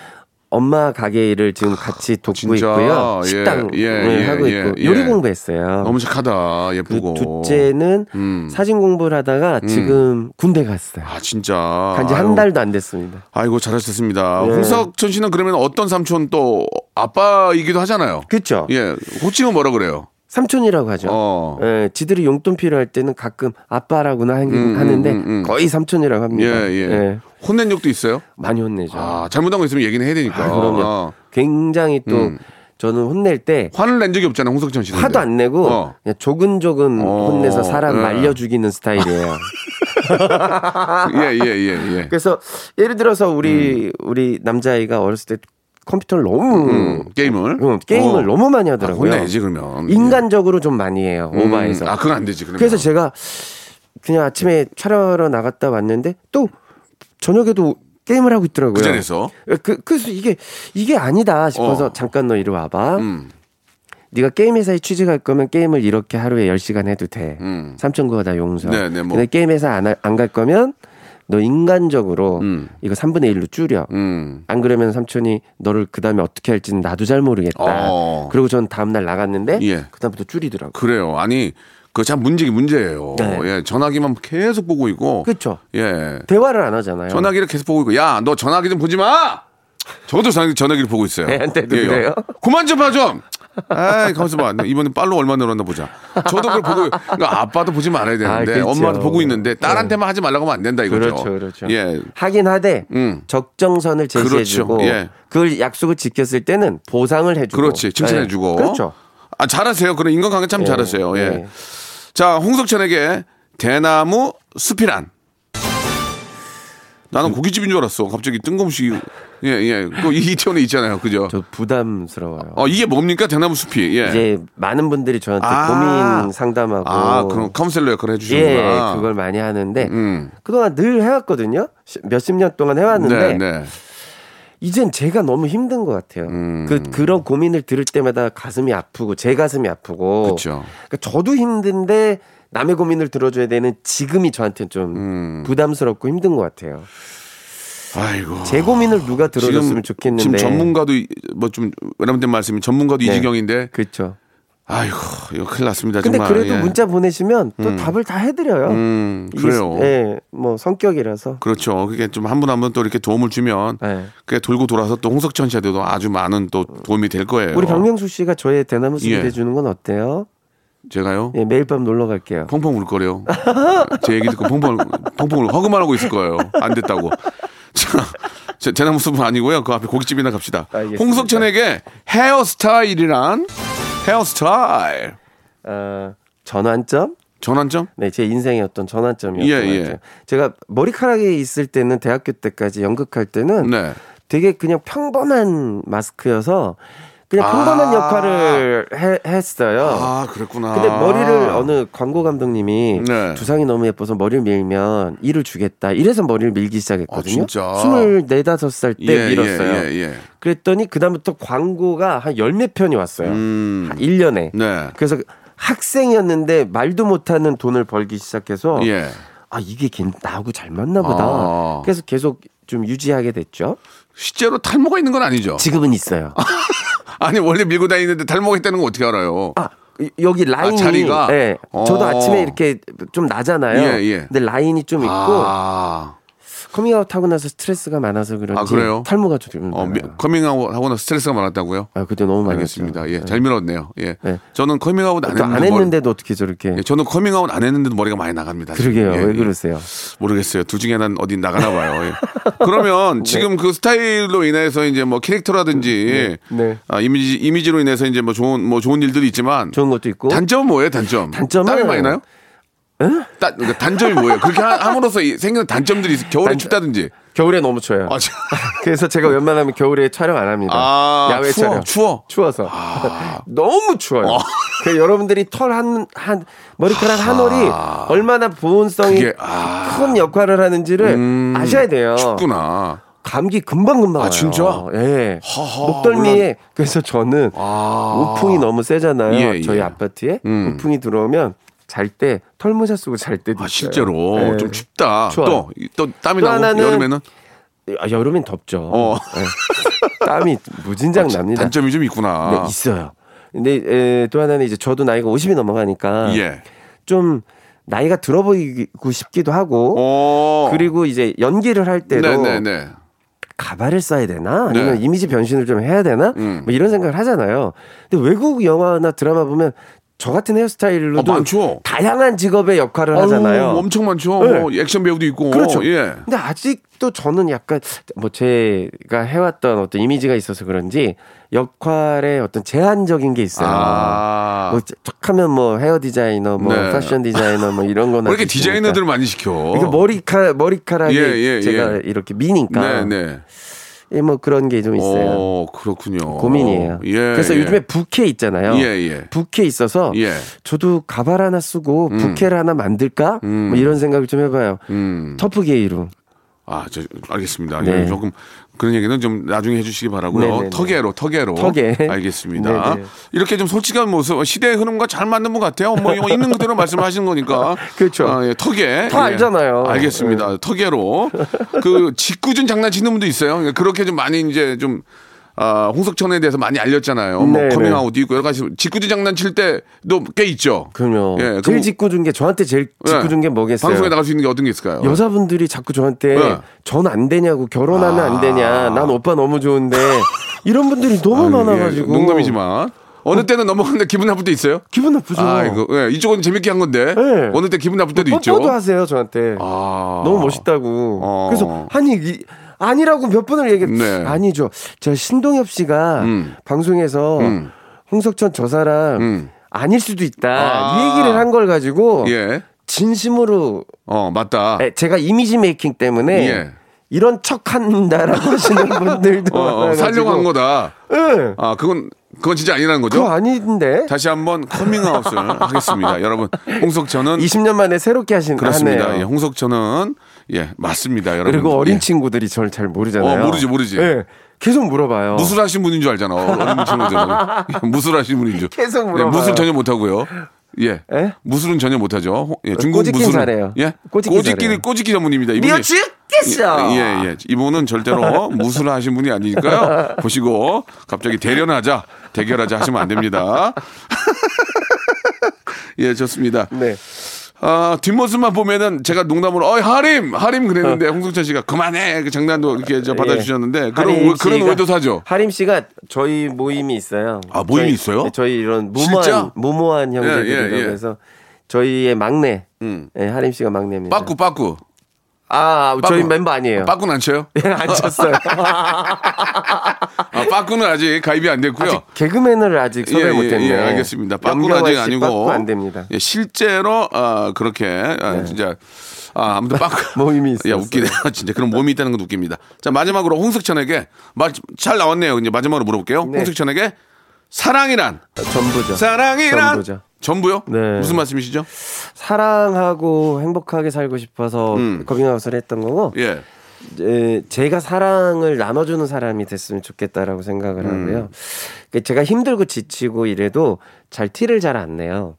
엄마 가게 일을 지금 같이 돕고 진짜? 있고요. 예, 식당 예, 을 예, 하고 예, 있고 예. 요리 공부했어요. 너무 착하다. 그 예쁘고. 둘째는 음. 사진 공부를 하다가 지금 군대 갔어요. 아 진짜. 간지 한. 달도 안 됐습니다. 아이고 잘하셨습니다. 네. 홍석천 씨는 그러면 어떤 삼촌 또 아빠이기도 하잖아요. 그렇죠. 예, 호칭은 뭐라 그래요? 삼촌이라고 하죠. 어. 예, 지들이 용돈 필요할 때는 가끔 아빠라고나 하긴 음, 하는데 음, 음, 음. 거의 삼촌이라고 예, 합니다. 예. 혼낸 적도 있어요? 많이 혼내죠. 아, 잘못한 거 있으면 얘기는 해야 되니까. 아, 그럼요. 어. 굉장히 또 음. 저는 혼낼 때 화를 낸 적이 없잖아요, 홍석천 씨는. 화도 안 내고 어. 그냥 조근조근 어, 혼내서 사람 예. 말려 죽이는 스타일이에요. [LAUGHS] 예, 예, 예, 예. 그래서 예를 들어서 우리 우리 남자아이가 어렸을 때 컴퓨터를 너무 음, 게임을? 응, 게임을 어. 너무 많이 아, 하더라고요. 혼내야지 그러면. 인간적으로 좀 많이 해요. 예. 음, 오바해서. 아, 그건 안 되지. 그러면. 그래서 제가 그냥 아침에 촬영하러 나갔다 왔는데 또 저녁에도 게임을 하고 있더라고요. 그 자리에서. 그, 그래서 이게 이게 아니다 싶어서 어. 잠깐 너 이리 와봐. 음, 네가 게임 회사에 취직할 거면 게임을 이렇게 하루에 10시간 해도 돼. 음. 삼천구가 다 용서. 네, 네, 뭐. 근데 게임 회사 안 갈 거면 너 인간적으로 음. 이거 3분의 1로 줄여. 음. 안 그러면 삼촌이 너를 그 다음에 어떻게 할지는 나도 잘 모르겠다. 어. 그리고 전 다음날 나갔는데 예. 그 다음부터 줄이더라고. 그래요. 아니, 그참 문제기 문제예요. 네. 예, 전화기만 계속 보고 있고. 그렇죠. 예. 대화를 안 하잖아요. 전화기를 계속 보고 있고, 야, 너 전화기 좀 보지 마! 저도 전화기, 전화기를 보고 있어요. 애한테도 예, 그래요? 그만 좀 봐, 좀! 아이, 가만있어 봐. 이번에 빨로 얼마 늘었나 보자. 저도 그걸 보고, 그러니까 아빠도 보지 말아야 되는데, 아, 그렇죠. 엄마도 보고 있는데, 딸한테만 하지 말라고 하면 안 된다 이거죠. 그렇죠, 그렇죠. 예. 하긴 하되 음. 적정선을 제시해주고 그렇죠. 예. 그걸 약속을 지켰을 때는 보상을 해주고 그렇지. 칭찬해주고. 예. 그렇죠. 아, 잘하세요. 그런 인간관계 참 예, 잘하세요. 예. 예. 자, 홍석천에게 대나무 숲이란. 나는 고깃집인 줄 알았어. 갑자기 뜬금없이. 예, 예. 그 이태원에 있잖아요. 그죠? 저 부담스러워요. 어, 이게 뭡니까? 대나무 숲이. 예. 이제 많은 분들이 저한테 아. 고민 상담하고 아, 그럼 카운셀러 역할을 해주시는구나. 예, 그걸 많이 하는데 음. 그동안 늘 해왔거든요. 시- 몇십 년 동안 해왔는데 네, 네. 이젠 제가 너무 힘든 것 같아요. 음. 그 그런 고민을 들을 때마다 가슴이 아프고 제 가슴이 아프고. 그렇죠. 그러니까 저도 힘든데 남의 고민을 들어줘야 되는 지금이 저한테는 좀 음. 부담스럽고 힘든 것 같아요. 아이고. 제 고민을 누가 들어줬으면 좋겠는데. 지금 전문가도 뭐좀 외람된 말씀이 전문가도 이 네. 지경인데 그렇죠. 아이고 이거 큰일 났습니다 근데 정말. 그래도 예. 문자 보내시면 또 음. 답을 다 해드려요. 음 그래요. 스- 예, 뭐 성격이라서. 그렇죠. 그게 좀 한 분 한 분 또 이렇게 도움을 주면 예. 그게 돌고 돌아서 또 홍석천 씨한테도 아주 많은 또 도움이 될 거예요. 우리 박명수 씨가 저의 대나무 숲이 예. 돼주는 건 어때요? 제가요? 예, 매일 밤 놀러 갈게요. 펑펑 울 거래요. [LAUGHS] 제 얘기 듣고 펑펑 펑펑 울 허그만 하고 있을 거예요. 안 됐다고. [LAUGHS] 자, 제- 대나무 숲은 아니고요. 그 앞에 고깃집이나 갑시다. 알겠습니다. 홍석천에게 헤어스타일이란 헤어스타일 어, 전환점? 전환점? 네, 제 인생의 어떤 전환점이었던 예, 것 예. 같아요. 제가 머리카락이 있을 때는 대학교 때까지 연극할 때는 네. 되게 그냥 평범한 마스크여서 그냥 아. 평범한 역할을 해- 했어요. 아 그랬구나. 근데 머리를 어느 광고 감독님이 네. 두상이 너무 예뻐서 머리를 밀면 일을 주겠다. 이래서 머리를 밀기 아, 시작했거든요. 진짜? 스물네다섯 살때 예, 밀었어요. 예, 예, 예. 그랬더니 그다음부터 광고가 한 열 몇 편이 왔어요. 음. 한 1년에. 네. 그래서 학생이었는데 말도 못하는 돈을 벌기 시작해서 예. 아 이게 걔 나하고 잘 맞나 보다. 아. 그래서 계속 좀 유지하게 됐죠. 실제로 탈모가 있는 건 아니죠? 지금은 있어요. [LAUGHS] 아니 원래 밀고 다니는데 탈모가 있다는 건 어떻게 알아요? 아 이- 여기 라인이 자리가? 예. 저도 어. 아침에 이렇게 좀 나잖아요. 예, 예. 근데 라인이 좀 있고 아, 커밍아웃 하고 나서 스트레스가 많아서 그런지 아, 그래요? 탈모가 좀 어, 미- 많아요. 커밍아웃 하고는 스트레스가 많았다고요? 아 그때 너무 많이 알겠습니다. 했죠. 예, 잘 밀었네요. 예, 네. 저는 커밍아웃 안 했는데 안 머리- 했는데도 어떻게 저렇게 예, 저는 커밍아웃 안 했는데도 머리가 많이 나갑니다. 그러게요. 예, 왜 예. 그러세요? 모르겠어요. 둘 중에 난 어디 나가나 봐요. 예. 그러면 [LAUGHS] 지금 그 스타일로 인해서 이제 뭐 캐릭터라든지 네. 아, 이미지 이미지로 인해서 이제 뭐 좋은 뭐 좋은 일들이 있지만 좋은 것도 있고 단점은 뭐예요? 단점. 단점은- 땀이 많이 나요? 따, 그러니까 단점이 뭐예요? 그렇게 하- 함으로써 이- 생기는 단점들이 있어요. 겨울에 단- 춥다든지. 겨울에 너무 추워요. 아, 참. 그래서 제가 웬만하면 겨울에 촬영 안 합니다. 아, 야외 추워, 촬영. 추워. 추워서 [LAUGHS] 너무 추워요. 그 여러분들이 털 한 한 머리카락 한 올이 얼마나 보온성이 그게, 아. 큰 역할을 하는지를 음, 아셔야 돼요. 춥구나. 감기 금방 금방 아, 와요. 진짜? 예. 하하, 목덜미에 그래서 저는 아. 우풍이 너무 세잖아요. 예, 예. 저희 아파트에 음. 우풍이 들어오면 잘 때 털모자 쓰고 잘 때도 아. 실제로 예. 좀 춥다. 추워요. 또, 또 땀이 또 나고 여름에는 아, 여름엔 덥죠. 어. 예. 땀이 무진장 납니다. 단점이 좀 있구나. 네, 있어요. 근데 에, 또 하나는 이제 저도 나이가 50이 넘어가니까 예. 좀 나이가 들어 보이고 싶기도 하고 어. 그리고 이제 연기를 할 때도 네네네. 가발을 써야 되나 아니면 네. 이미지 변신을 좀 해야 되나 음. 뭐 이런 생각을 하잖아요. 근데 외국 영화나 드라마 보면 저 같은 헤어스타일로도 어. 다양한 직업의 역할을 하잖아요. 어우, 엄청 많죠. 네. 뭐 액션 배우도 있고. 그렇죠. 예. 근데 아직도 저는 약간 뭐 제가 해왔던 어떤 이미지가 있어서 그런지 역할에 어떤 제한적인 게 있어요. 아. 뭐 척하면 뭐 헤어 디자이너, 뭐 네. 패션 디자이너, 뭐 이런 거나 [LAUGHS] 왜 이렇게 디자이너들 많이 시켜? 이게 머리카 머리카락이 예, 예, 제가 예. 이렇게 미니까 네 네. 예, 뭐 그런 게 좀 있어요. 어, 그렇군요. 고민이에요. 예. 그래서 예. 요즘에 부캐 있잖아요. 예, 예. 부캐 있어서 예. 저도 가발 하나 쓰고 음. 부캐를 하나 만들까? 음. 뭐 이런 생각을 좀 해봐요. 음. 터프게이로. 아, 저 알겠습니다. 네. 예, 조금 그런 얘기는 좀 나중에 해주시기 바라고요. 네네네. 턱에로, 턱에로. 턱에. 알겠습니다. [LAUGHS] 네네. 이렇게 좀 솔직한 모습, 시대의 흐름과 잘 맞는 분 같아요. 뭐 있는 그대로 말씀하시는 거니까. [LAUGHS] 그렇죠. 아, 예, 턱에. 다 알잖아요. 알겠습니다. 턱에로. 그 직구준 장난치는 분도 있어요. 그렇게 좀 많이 이제 좀. 아, 홍석천에 대해서 많이 알렸잖아요. 뭐 네네. 커밍아웃도 있고 여러 가지 직구준 장난칠 때도 꽤 있죠. 그럼요. 예, 제일 그럼- 짓궂은 게 저한테 제일 짓궂은 게 뭐겠어요? 방송에 나갈 수 있는 게 어떤 게 있을까요? 여자분들이 자꾸 저한테 네. 전안 되냐고 결혼하면 아. 안 되냐 난 오빠 너무 좋은데 이런 분들이 너무 아유, 예, 많아가지고 농담이지만 어느 때는 넘어갔는데 기분 나쁠 때 있어요? 기분 나쁘죠. 아, 이거 예, 이쪽은 재밌게 한 건데 네. 어느 때 기분 나쁠 때도 있죠. 뽀뽀도 하세요 저한테. 아. 너무 멋있다고. 어. 그래서 아니 이, 아니라고 몇 번을 얘기해. 네. 아니죠. 저 신동엽 씨가 음. 방송에서 음. 홍석천 저 사람 음. 아닐 수도 있다. 아. 이 얘기를 한 걸 가지고 예. 진심으로 어, 맞다. 에, 제가 이미지 메이킹 때문에 예. 이런 척 한다라고 [LAUGHS] 하시는 분들도 어, 어. 살려고 한 거다. 예. 아, 그건 그건 진짜 아니라는 거죠? 그거 아닌데. 다시 한번 커밍아웃을 하겠습니다. [LAUGHS] 여러분, 홍석천은 20년 만에 새롭게 하신 그렇습니다. 하네요. 예, 홍석천은 예, 맞습니다, 여러분. 그리고 어린 예. 친구들이 저를 잘 모르잖아요. 어, 모르지, 모르지. 예. 계속 물어봐요. 무술 하신 분인 줄 알잖아. 어린 친구들은. 예, 무술 하신 분인 줄. 계속 예, 물어봐요. 무술 전혀 못 하고요. 예. 예? 무술은 전혀 못 하죠. 호- 예, 중국 무술은 잘해요. 예. 꼬집기 잘해요. 꼬집기 전문입니다. 이분이 미워 죽겠어. 예, 예. 이분은 절대로 무술을 하신 분이 아니니까요. 보시고 갑자기 대련하자, 대결하자 하시면 안 됩니다. [LAUGHS] 예, 좋습니다. 네. 아, 뒷모습만 보면은 제가 농담으로 어이 하림 하림 그랬는데 홍석천 씨가 그만해 그 장난도 이렇게 저 받아주셨는데 그런 예. 하림 오, 그런 오해도 사죠. 하림 씨가 저희 모임이 있어요. 아, 모임이 저희- 있어요? 네, 저희 이런 진짜? 무모한 무모한 형제들이라고 예, 예, 예. 해서 저희의 막내 음. 예, 하림 씨가 막내입니다. 빠꾸 빠꾸 아, 저희 빠꾸. 멤버 아니에요. 빠꾸는 안 쳐요? 예, 안 쳤어요. [LAUGHS] 아, 빠꾸는 아직 가입이 안 됐고요. 아직 개그맨을 아직 섭외 예, 못 했네. 예, 알겠습니다. 빠꾸는 아직 씨 아니고 빠꾸 안 됩니다. 네. 예, 실제로 아, 그렇게 아, 진짜 아, 아무튼 빠꾸 [LAUGHS] 모임이 있었어요. 야 웃기네요. [LAUGHS] 진짜 그런 몸이 있다는 건 웃깁니다. 자 마지막으로 홍석천에게 마, 잘 나왔네요. 이제 마지막으로 물어볼게요. 네. 홍석천에게 사랑이란 전부죠. 사랑이란 전부죠. 전부요? 네. 무슨 말씀이시죠? 사랑하고 행복하게 살고 싶어서 음. 거빙아웃을 했던 거고 예. 에, 제가 사랑을 나눠주는 사람이 됐으면 좋겠다라고 생각을 음. 하고요. 그 제가 힘들고 지치고 이래도 잘 티를 잘 안 내요.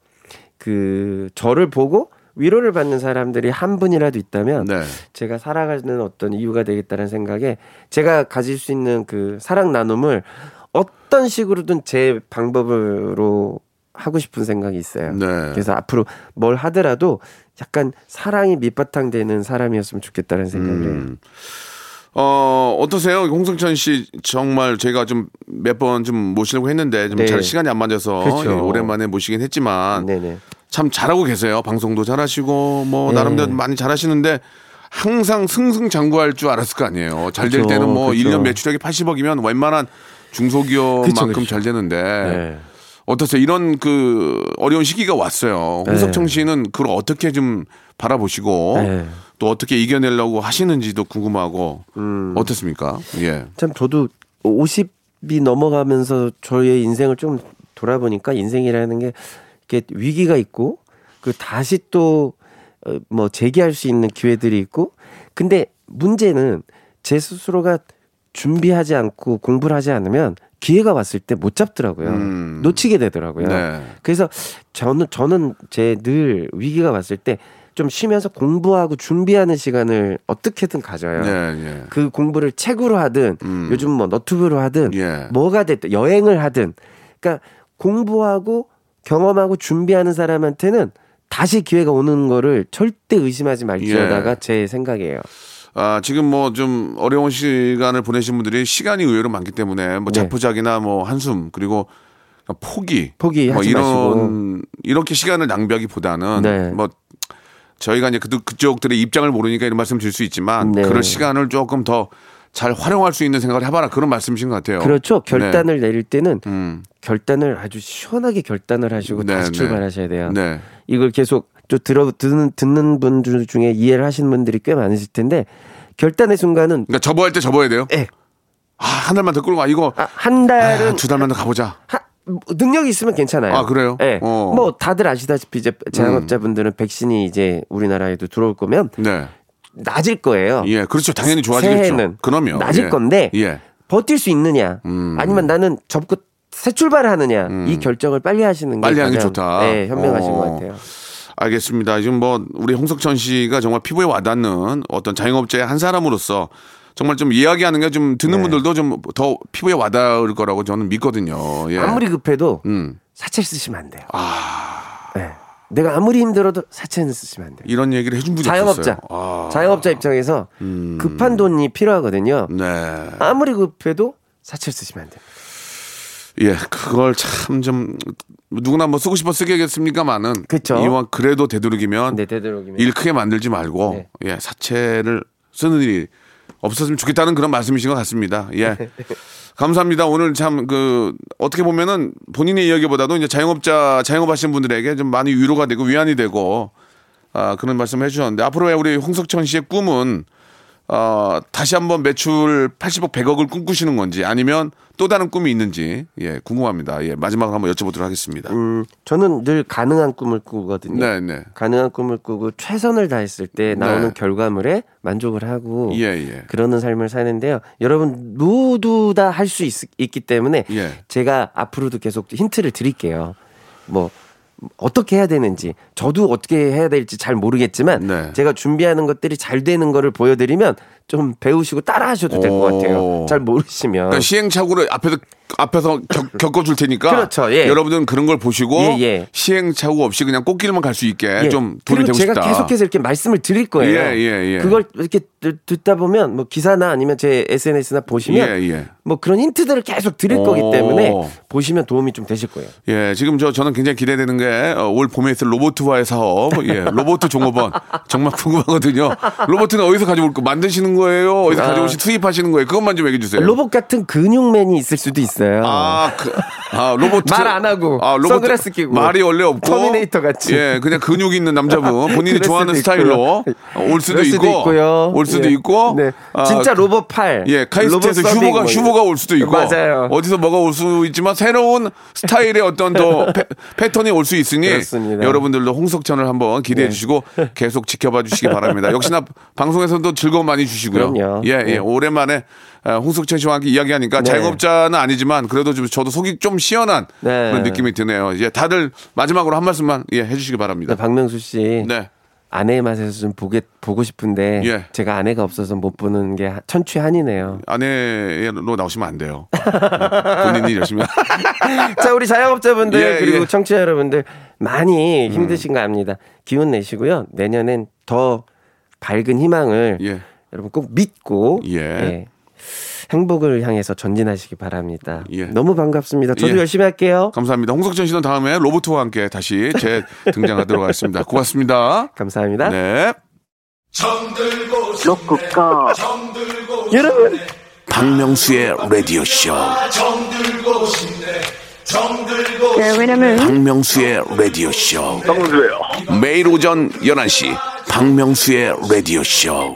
그 저를 보고 위로를 받는 사람들이 한 분이라도 있다면 네. 제가 살아가는 어떤 이유가 되겠다는 생각에 제가 가질 수 있는 그 사랑 나눔을 어떤 식으로든 제 방법으로 하고 싶은 생각이 있어요. 네. 그래서 앞으로 뭘 하더라도 약간 사랑이 밑바탕 되는 사람이었으면 좋겠다는 생각을 해요. 음. 어, 어떠세요? 홍성천 씨 정말 제가 좀 몇 번 좀 모시려고 했는데 좀 네. 잘 시간이 안 맞아서 그렇죠. 예, 오랜만에 모시긴 했지만 네네. 참 잘하고 계세요. 방송도 잘하시고 뭐 네. 나름대로 많이 잘하시는데 항상 승승장구할 줄 알았을 거 아니에요. 잘될 그쵸, 때는 뭐 그쵸. 1년 매출액이 80억이면 웬만한 중소기업만큼 그쵸, 그쵸. 잘 되는데 네. 어떠세요? 이런 그 어려운 시기가 왔어요. 홍석천 네. 씨는 그걸 어떻게 좀 바라보시고 네. 또 어떻게 이겨내려고 하시는지도 궁금하고 음. 어떻습니까? 예. 참 저도 50이 넘어가면서 저의 인생을 좀 돌아보니까 인생이라는 게 이렇게 위기가 있고 그 다시 또 뭐 재기할 수 있는 기회들이 있고 근데 문제는 제 스스로가 준비하지 않고 공부를 하지 않으면 기회가 왔을 때 못 잡더라고요. 음. 놓치게 되더라고요. 네. 그래서 저는 저는 제 늘 위기가 왔을 때 좀 쉬면서 공부하고 준비하는 시간을 어떻게든 가져요. 예, 예. 그 공부를 책으로 하든 음. 요즘 뭐 너튜브로 하든 예. 뭐가 됐든 여행을 하든 그러니까 공부하고 경험하고 준비하는 사람한테는 다시 기회가 오는 거를 절대 의심하지 말지어다가 예. 제 생각이에요. 아, 지금 뭐 좀 어려운 시간을 보내신 분들이 시간이 의외로 많기 때문에 뭐 네. 자포자기나 뭐 한숨 그리고 포기 포기하지 뭐 이런 마시고. 이렇게 시간을 낭비하기보다는 네. 뭐 저희가 이제 그, 그쪽들의 입장을 모르니까 이런 말씀 드릴 수 있지만 네. 그럴 시간을 조금 더 잘 활용할 수 있는 생각을 해봐라 그런 말씀이신 것 같아요. 그렇죠. 결단을 내릴 때는 네. 음. 결단을 아주 시원하게 결단을 하시고 네, 다시 네. 출발하셔야 돼요. 네. 이걸 계속 또 들어 듣는 듣는 분들 중에 이해를 하시는 분들이 꽤 많으실 텐데 결단의 순간은 그러니까 접어할 때 접어야 돼요. 예. 아, 한 달만 더 끌고 가. 이거 아, 한 달은 아, 두 달만 더 가보자. 하- 뭐 능력이 있으면 괜찮아요. 아, 그래요? 예. 어. 음. 뭐 다들 아시다시피 이제 자영업자분들은 백신이 이제 우리나라에도 들어올 거면 네. 낮을 거예요. 예, 그렇죠. 당연히 좋아지겠죠. 새해는 그럼요. 낮을 예. 건데 예. 버틸 수 있느냐, 음. 아니면 나는 접고 새 출발을 하느냐 이 결정을 빨리 하시는 게 빨리 하는 게 좋다. 네, 현명하신 어. 것 같아요. 알겠습니다. 지금 뭐 우리 홍석천 씨가 정말 피부에 와닿는 어떤 자영업자의 한 사람으로서 정말 좀 이야기하는 게 좀 듣는 네. 분들도 좀 더 피부에 와닿을 거라고 저는 믿거든요. 예. 아무리 급해도 음. 사채 쓰시면 안 돼요. 네. 내가 아무리 힘들어도 사채는 쓰시면 안 돼요. 이런 얘기를 해준 분이 자영업자. 아. 자영업자 입장에서 음. 급한 돈이 필요하거든요. 네. 아무리 급해도 사채를 쓰시면 안 돼요. 예, 그걸 참 좀 누구나 뭐 쓰고 싶어 쓰겠습니까만은 그쵸. 이왕 그래도 되도록이면 네, 되도록이면. 일 크게 만들지 말고 네. 예, 사채를 쓰는 일이 없었으면 좋겠다는 그런 말씀이신 것 같습니다. 예. [LAUGHS] 감사합니다. 오늘 참 그 어떻게 보면은 본인의 이야기보다도 이제 자영업자 자영업 하시는 분들에게 좀 많이 위로가 되고 위안이 되고 아 그런 말씀을 해주셨는데 앞으로의 우리 홍석천 씨의 꿈은 어 다시 한번 매출 80억 100억을 꿈꾸시는 건지 아니면 또 다른 꿈이 있는지 예 궁금합니다. 예 마지막으로 한번 여쭤보도록 하겠습니다. 음, 저는 늘 가능한 꿈을 꾸거든요. 네, 네. 가능한 꿈을 꾸고 최선을 다했을 때 나오는 네. 결과물에 만족을 하고 예, 예. 그러는 삶을 사는데요. 여러분 모두 다 할 수 있기 때문에 예. 제가 앞으로도 계속 힌트를 드릴게요. 뭐 어떻게 해야 되는지 저도 어떻게 해야 될지 잘 모르겠지만 네. 제가 준비하는 것들이 잘 되는 거를 보여드리면 좀 배우시고 따라하셔도 될것 오. 같아요. 잘 모르시면 그러니까 시행착오를 앞에서 앞에서 겪, 겪어줄 테니까 그렇죠, 예. 여러분들은 그런 걸 보시고 예, 예. 시행착오 없이 그냥 꽃길만 갈 수 있게 예. 좀 도움이 되고 제가 싶다. 계속해서 이렇게 말씀을 드릴 거예요. 예, 예, 예. 그걸 이렇게 듣- 듣다 보면 뭐 기사나 아니면 제 SNS나 보시면 예, 예. 뭐 그런 힌트들을 계속 드릴 오. 거기 때문에 보시면 도움이 좀 되실 거예요. 예, 지금 저 저는 굉장히 기대되는 게 어, 올 봄에 있을 로보트화의 사업, 예, 로보트 종업원 [LAUGHS] 정말 궁금하거든요. 로보트는 어디서 가져올 거 만드시는 거예요? 어디서 아. 가져오시 투입하시는 거예요? 그것만 좀 얘기해 주세요. 로봇 같은 근육맨이 있을 수도 있어요. 아, 그, 아, 로봇. 말안 하고 선글라스 끼고 말이 원래 없고. 터미네이터 같이. 예, 그냥 근육 있는 남자분. [LAUGHS] 본인이 좋아하는 스타일로 올 수도 있고. 있고요. 올 수도 예. 있고. 네. 아, 진짜 로봇 팔. 예, 카이스트에서 로봇 휴보가, 뭐 휴보가 올 수도 있고. 맞아요. 어디서 뭐가 올 수 있지만 새로운 스타일의 어떤 또 [LAUGHS] 패, 패턴이 올 수 있으니. 그렇습니다. 여러분들도 홍석천을 한번 기대해 주시고 계속 지켜봐 주시기 바랍니다. 역시나 방송에서도 즐거움 많이 주시고요. 그럼요. 예, 예. 네. 오랜만에 아, 홍석천 씨와 함께 이야기하니까 네. 자영업자는 아니지만 그래도 좀 저도 속이 좀 시원한 네. 그런 느낌이 드네요. 이제 다들 마지막으로 한 말씀만 예, 해주시기 바랍니다. 네, 박명수 씨. 네. 아내의 맛에서 좀 보게 보고 싶은데 예. 제가 아내가 없어서 못 보는 게 천추한이네요. 아내로 나오시면 안 돼요. 예, 본인이 열심히. [LAUGHS] 자, 우리 자영업자분들 예, 그리고 예. 청취자 여러분들 많이 힘드신 거 압니다. 기운 내시고요. 내년엔 더 밝은 희망을 예. 여러분 꼭 믿고 예. 예, 행복을 향해서 전진하시기 바랍니다. 예. 너무 반갑습니다. 저도 예. 열심히 할게요. 감사합니다. 홍석천 씨는 다음에 로봇과 함께 다시 재 등장하도록 하겠습니다. 고맙습니다. 감사합니다. 네. 로쿠꺼 여러분 박명수의 라디오 쇼. 네, 왜냐면 박명수의 라디오 쇼. 박명수예요. 매일 오전 11시 박명수의 라디오 쇼.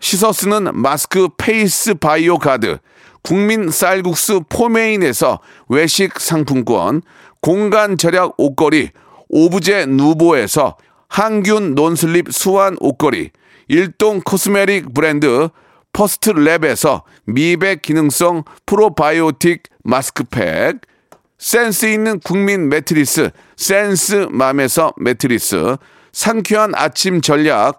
씻어 쓰는 마스크 페이스 바이오 가드, 국민 쌀국수 포메인에서 외식 상품권, 공간 절약 옷걸이, 오브제 누보에서 항균 논슬립 수완 옷걸이, 일동 코스메틱 브랜드 퍼스트 랩에서 미백 기능성 프로바이오틱 마스크팩, 센스 있는 국민 매트리스 센스맘에서 매트리스, 상쾌한 아침 전략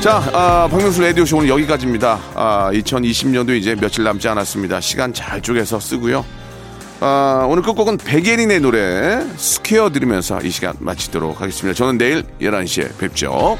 자, 아, 박명수 라디오쇼 오늘 여기까지입니다. 아, 2020년도 이제 며칠 남지 않았습니다. 시간 잘 쪼개서 쓰고요. 아, 오늘 끝곡은 백예린의 노래 스퀘어 들으면서 이 시간 마치도록 하겠습니다. 저는 내일 11시에 뵙죠.